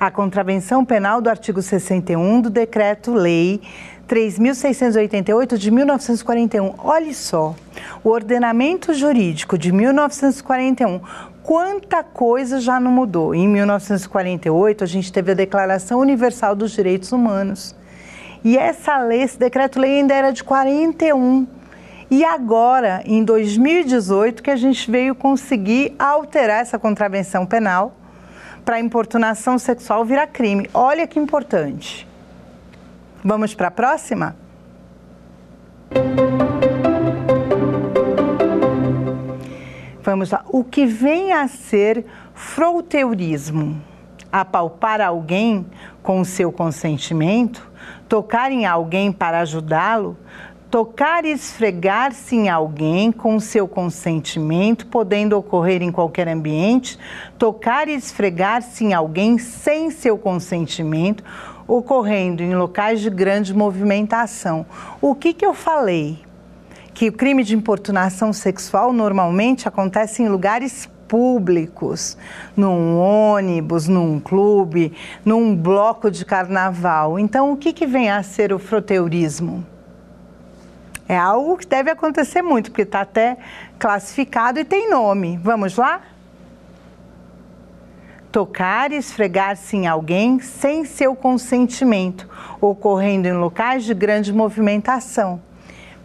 a contravenção penal do artigo 61 do Decreto-Lei 3.688 de 1941. Olhe só, o ordenamento jurídico de 1941 quanta coisa já não mudou. Em 1948, a gente teve a Declaração Universal dos Direitos Humanos. E essa lei, esse decreto-lei ainda era de 41. E agora, em 2018, que a gente veio conseguir alterar essa contravenção penal para importunação sexual virar crime. Olha que importante. Vamos para a próxima? Vamos lá. O que vem a ser fronteurismo? Apalpar alguém com o seu consentimento, tocar em alguém para ajudá-lo, tocar e esfregar-se em alguém com seu consentimento, podendo ocorrer em qualquer ambiente, tocar e esfregar-se em alguém sem seu consentimento, ocorrendo em locais de grande movimentação. O que, que eu falei? Que o crime de importunação sexual normalmente acontece em lugares públicos, num ônibus, num clube, num bloco de carnaval. Então, o que, que vem a ser o froteurismo? É algo que deve acontecer muito, porque está até classificado e tem nome. Vamos lá? Tocar e esfregar-se em alguém sem seu consentimento, ocorrendo em locais de grande movimentação.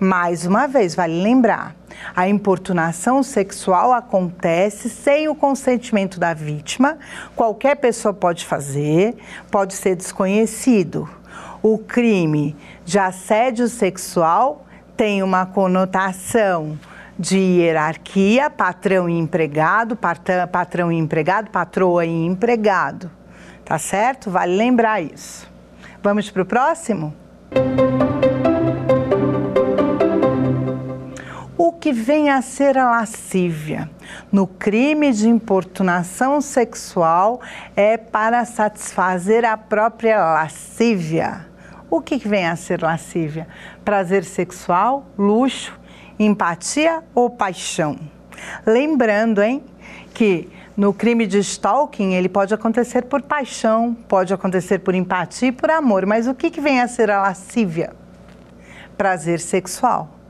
Mais uma vez, vale lembrar: a importunação sexual acontece sem o consentimento da vítima, qualquer pessoa pode fazer, pode ser desconhecido. O crime de assédio sexual tem uma conotação de hierarquia, patrão e empregado, patrão e empregado, patroa e empregado. Tá certo? Vale lembrar isso. Vamos para o próximo? O que vem a ser a lascívia? No crime de importunação sexual é para satisfazer a própria lascívia. O que vem a ser lascívia? Prazer sexual, luxo, empatia ou paixão? Lembrando, hein, que no crime de stalking ele pode acontecer por paixão, pode acontecer por empatia e por amor, mas o que, que vem a ser a lascívia? Prazer sexual.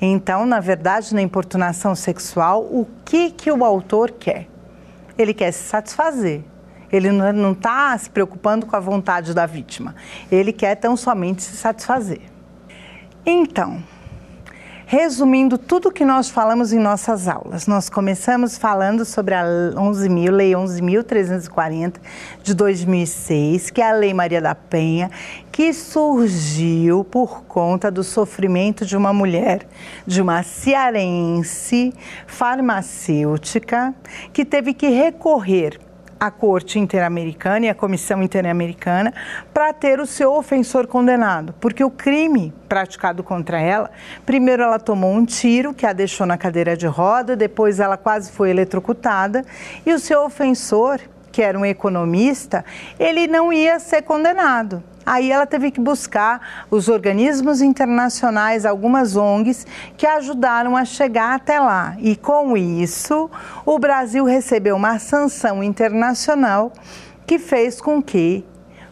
Então, na verdade, na importunação sexual, o que, que o autor quer? Ele quer se satisfazer. Ele não está se preocupando com a vontade da vítima. Ele quer tão somente se satisfazer. Então, resumindo tudo que nós falamos em nossas aulas, nós começamos falando sobre a 11.000, Lei 11.340 de 2006, que é a Lei Maria da Penha, que surgiu por conta do sofrimento de uma mulher, de uma cearense farmacêutica, que teve que recorrer a Corte Interamericana e a Comissão Interamericana para ter o seu ofensor condenado, porque o crime praticado contra ela, primeiro ela tomou um tiro que a deixou na cadeira de roda, depois ela quase foi eletrocutada e o seu ofensor, que era um economista, ele não ia ser condenado. Aí ela teve que buscar os organismos internacionais, algumas ONGs, que ajudaram a chegar até lá. E com isso, o Brasil recebeu uma sanção internacional que fez com que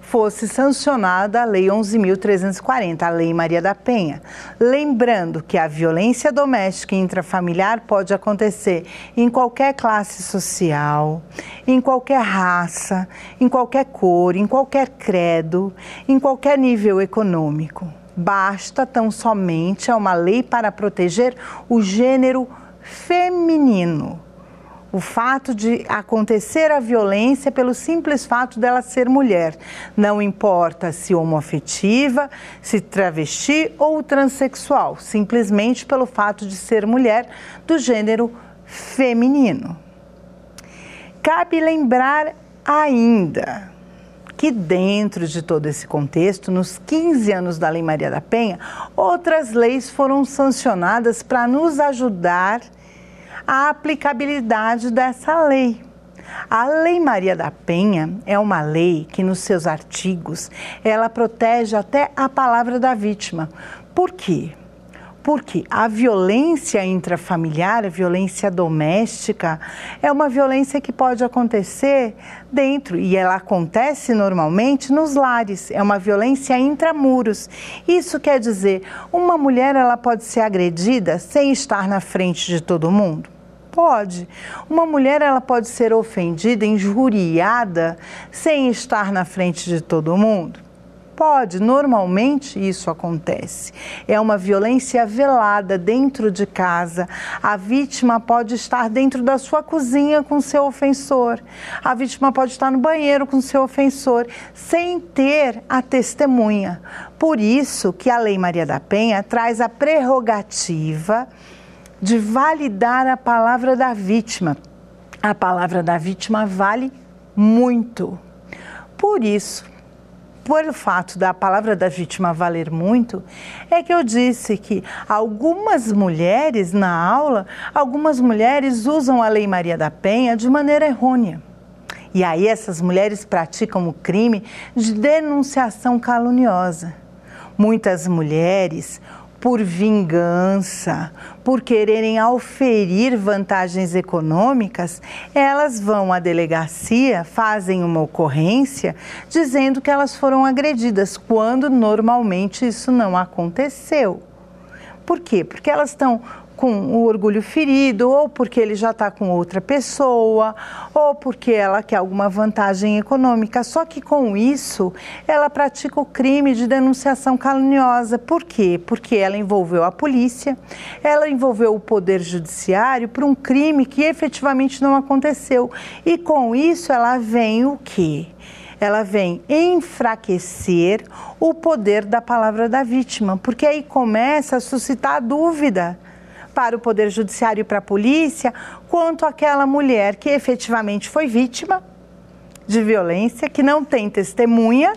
fosse sancionada a Lei 11.340, a Lei Maria da Penha. Lembrando que a violência doméstica e intrafamiliar pode acontecer em qualquer classe social, em qualquer raça, em qualquer cor, em qualquer credo, em qualquer nível econômico. Basta tão somente a uma lei para proteger o gênero feminino o fato de acontecer a violência pelo simples fato dela ser mulher. Não importa se homoafetiva, se travesti ou transexual, simplesmente pelo fato de ser mulher do gênero feminino. Cabe lembrar ainda que dentro de todo esse contexto, nos 15 anos da Lei Maria da Penha, outras leis foram sancionadas para nos ajudar a aplicabilidade dessa lei. A Lei Maria da Penha é uma lei que nos seus artigos ela protege até a palavra da vítima. Por quê? Porque a violência intrafamiliar, a violência doméstica, é uma violência que pode acontecer dentro e ela acontece normalmente nos lares. É uma violência intramuros. Isso quer dizer, uma mulher ela pode ser agredida sem estar na frente de todo mundo? Pode. Uma mulher ela pode ser ofendida, injuriada sem estar na frente de todo mundo? Pode, normalmente isso acontece. É uma violência velada dentro de casa. A vítima pode estar dentro da sua cozinha com seu ofensor. A vítima pode estar no banheiro com seu ofensor, sem ter a testemunha. Por isso que a Lei Maria da Penha traz a prerrogativa de validar a palavra da vítima. A palavra da vítima vale muito. Por isso, pelo fato da palavra da vítima valer muito, é que eu disse que algumas mulheres na aula, algumas mulheres usam a Lei Maria da Penha de maneira errônea. E aí essas mulheres praticam o crime de denunciação caluniosa. Muitas mulheres por vingança, por quererem auferir vantagens econômicas, elas vão à delegacia, fazem uma ocorrência dizendo que elas foram agredidas, quando normalmente isso não aconteceu. Por quê? Porque elas estão com o orgulho ferido, ou porque ele já está com outra pessoa, ou porque ela quer alguma vantagem econômica. Só que com isso, ela pratica o crime de denunciação caluniosa. Por quê? Porque ela envolveu a polícia, ela envolveu o poder judiciário por um crime que efetivamente não aconteceu. E com isso, ela vem o quê? ela vem enfraquecer o poder da palavra da vítima, porque aí começa a suscitar dúvida para o Poder Judiciário e para a polícia quanto àquela mulher que efetivamente foi vítima de violência, que não tem testemunha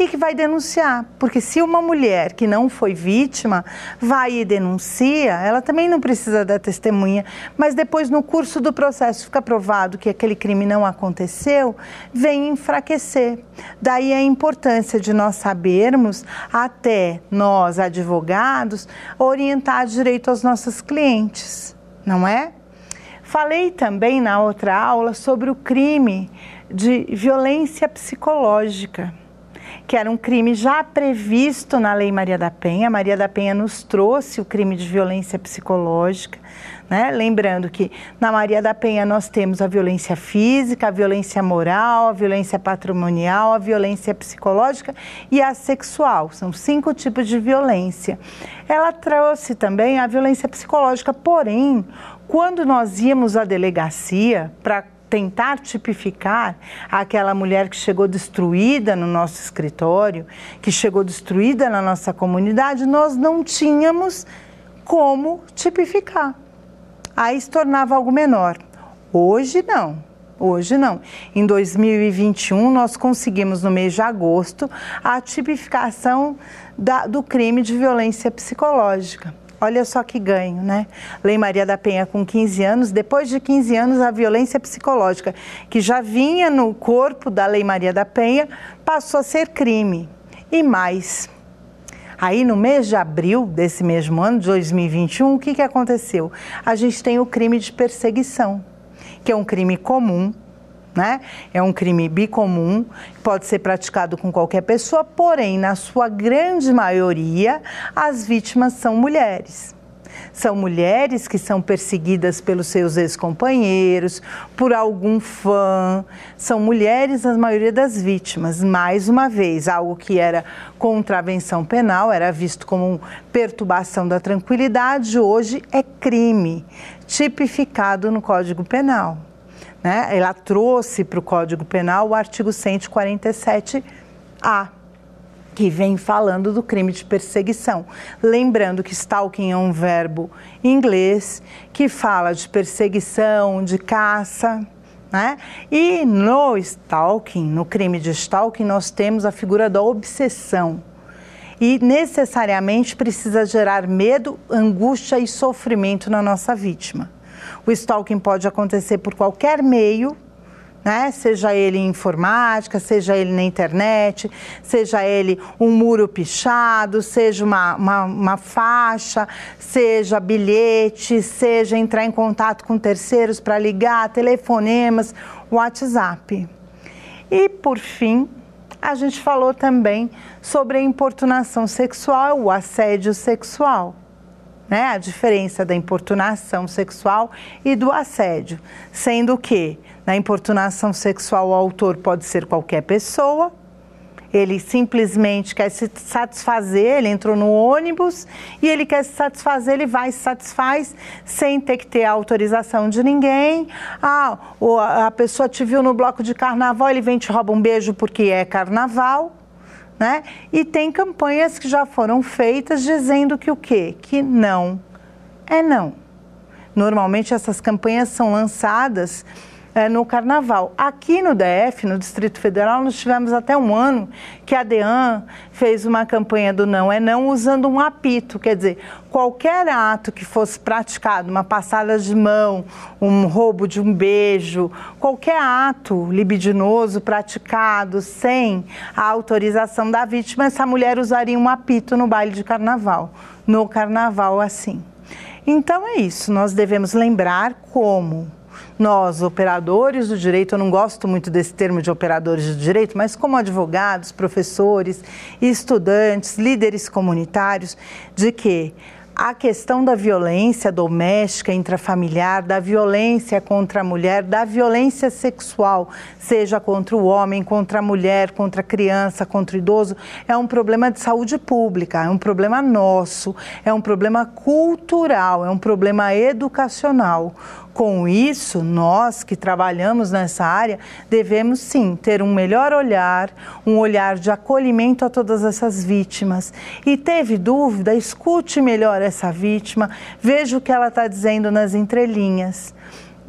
e que vai denunciar. Porque se uma mulher que não foi vítima vai e denuncia, ela também não precisa da testemunha, mas depois no curso do processo fica provado que aquele crime não aconteceu, vem enfraquecer. Daí a importância de nós sabermos, até nós advogados, orientar direito aos nossos clientes, não é? Falei também na outra aula sobre o crime de violência psicológica que era um crime já previsto na Lei Maria da Penha. Maria da Penha nos trouxe o crime de violência psicológica. Né? Lembrando que na Maria da Penha nós temos a violência física, a violência moral, a violência patrimonial, a violência psicológica e a sexual. São cinco tipos de violência. Ela trouxe também a violência psicológica, porém, quando nós íamos à delegacia para tentar tipificar aquela mulher que chegou destruída no nosso escritório, que chegou destruída na nossa comunidade, nós não tínhamos como tipificar. Aí se tornava algo menor. Hoje não. Hoje não. Em 2021, nós conseguimos, no mês de agosto, a tipificação da, do crime de violência psicológica. Olha só que ganho, né? Lei Maria da Penha com 15 anos, depois de 15 anos a violência psicológica, que já vinha no corpo da Lei Maria da Penha, passou a ser crime. E mais, Aí, no mês de abril desse mesmo ano, de 2021, o que, que aconteceu? A gente tem o crime de perseguição, que é um crime comum né? É um crime bicomum, pode ser praticado com qualquer pessoa, porém, na sua grande maioria, as vítimas são mulheres. São mulheres que são perseguidas pelos seus ex-companheiros, por algum fã. São mulheres, a maioria das vítimas. Mais uma vez, algo que era contravenção penal, era visto como perturbação da tranquilidade, hoje é crime, tipificado no Código Penal né, ela trouxe para o Código Penal o artigo 147-A, que vem falando do crime de perseguição. Lembrando que stalking é um verbo inglês que fala de perseguição, de caça. Né? E no stalking, no crime de stalking, nós temos a figura da obsessão. E necessariamente precisa gerar medo, angústia e sofrimento na nossa vítima. O stalking pode acontecer por qualquer meio, né? Seja ele em informática, seja ele na internet, seja ele um muro pichado, seja uma, uma, uma, faixa, seja bilhete, seja entrar em contato com terceiros para ligar, telefonemas, WhatsApp. E por fim, a gente falou também sobre a importunação sexual, o assédio sexual. Né? A diferença da importunação sexual e do assédio, sendo que na importunação sexual, o autor pode ser qualquer pessoa, ele simplesmente quer se satisfazer, ele entrou no ônibus e ele quer se satisfazer, ele vai se satisfaz sem ter que ter autorização de ninguém. Ah, a pessoa te viu no bloco de carnaval, ele vem te rouba um beijo porque é carnaval. Né? E tem campanhas que já foram feitas dizendo que o quê? Que não é não. Normalmente essas campanhas são lançadas é, no carnaval. Aqui no DF, no Distrito Federal, nós tivemos até um ano que a DEAN fez uma campanha do não é não usando um apito, quer dizer, qualquer ato que fosse praticado, uma passada de mão, um roubo de um beijo, qualquer ato libidinoso praticado sem a autorização da vítima, essa mulher usaria um apito no baile de carnaval, no carnaval assim. Então é isso, nós devemos lembrar como nós, operadores do direito, eu não gosto muito desse termo de operadores do direito, mas como advogados, professores, estudantes, líderes comunitários, de que a questão da violência doméstica, intrafamiliar, da violência contra a mulher, da violência sexual, seja contra o homem, contra a mulher, contra a criança, contra o idoso, é um problema de saúde pública, é um problema nosso, é um problema cultural, é um problema educacional. Com isso, nós que trabalhamos nessa área devemos sim ter um melhor olhar, um olhar de acolhimento a todas essas vítimas. E teve dúvida, escute melhor essa vítima, veja o que ela está dizendo nas entrelinhas.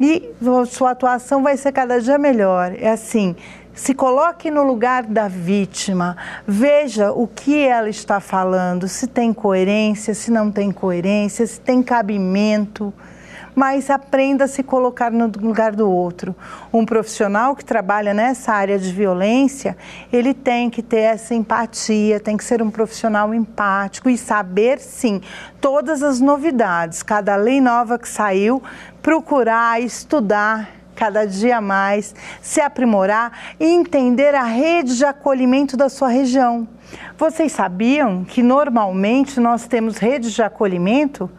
E sua atuação vai ser cada dia melhor. É assim, se coloque no lugar da vítima, veja o que ela está falando, se tem coerência, se não tem coerência, se tem cabimento mas aprenda a se colocar no lugar do outro. Um profissional que trabalha nessa área de violência, ele tem que ter essa empatia, tem que ser um profissional empático e saber, sim, todas as novidades, cada lei nova que saiu, procurar estudar cada dia mais, se aprimorar e entender a rede de acolhimento da sua região. Vocês sabiam que normalmente nós temos redes de acolhimento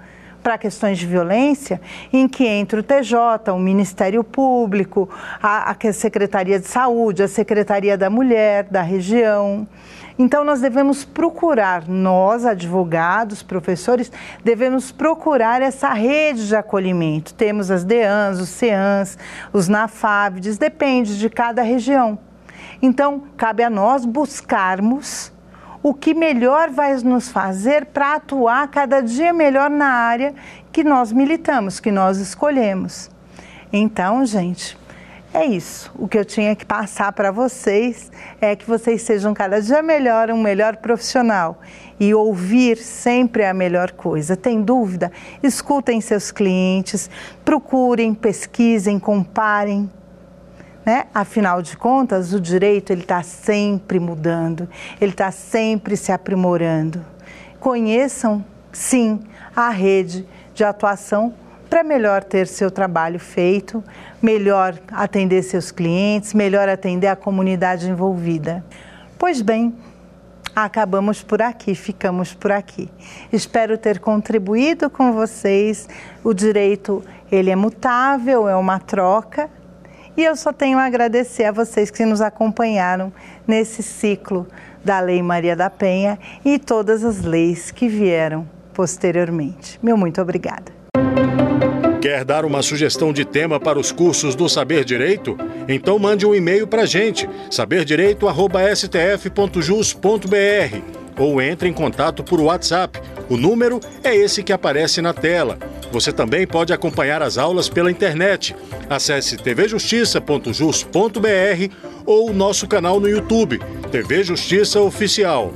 para questões de violência, em que entra o TJ, o Ministério Público, a, a Secretaria de Saúde, a Secretaria da Mulher da região. Então, nós devemos procurar, nós, advogados, professores, devemos procurar essa rede de acolhimento. Temos as DEANs, os CEANs, os NAFAVDs, depende de cada região. Então, cabe a nós buscarmos o que melhor vai nos fazer para atuar cada dia melhor na área que nós militamos, que nós escolhemos. Então, gente, é isso. O que eu tinha que passar para vocês é que vocês sejam cada dia melhor, um melhor profissional. E ouvir sempre é a melhor coisa. Tem dúvida? Escutem seus clientes, procurem, pesquisem, comparem. Né? Afinal de contas, o direito ele está sempre mudando, ele está sempre se aprimorando. Conheçam, sim, a rede de atuação para melhor ter seu trabalho feito, melhor atender seus clientes, melhor atender a comunidade envolvida. Pois bem, acabamos por aqui, ficamos por aqui. Espero ter contribuído com vocês. O direito, ele é mutável, é uma troca, e eu só tenho a agradecer a vocês que nos acompanharam nesse ciclo da Lei Maria da Penha e todas as leis que vieram posteriormente. Meu muito obrigada. Quer dar uma sugestão de tema para os cursos do Saber Direito? Então mande um e-mail para a gente, saberdireito.stf.jus.br ou entre em contato por WhatsApp. O número é esse que aparece na tela. Você também pode acompanhar as aulas pela internet. Acesse tvjustiça.jus.br ou nosso canal no YouTube, TV Justiça Oficial.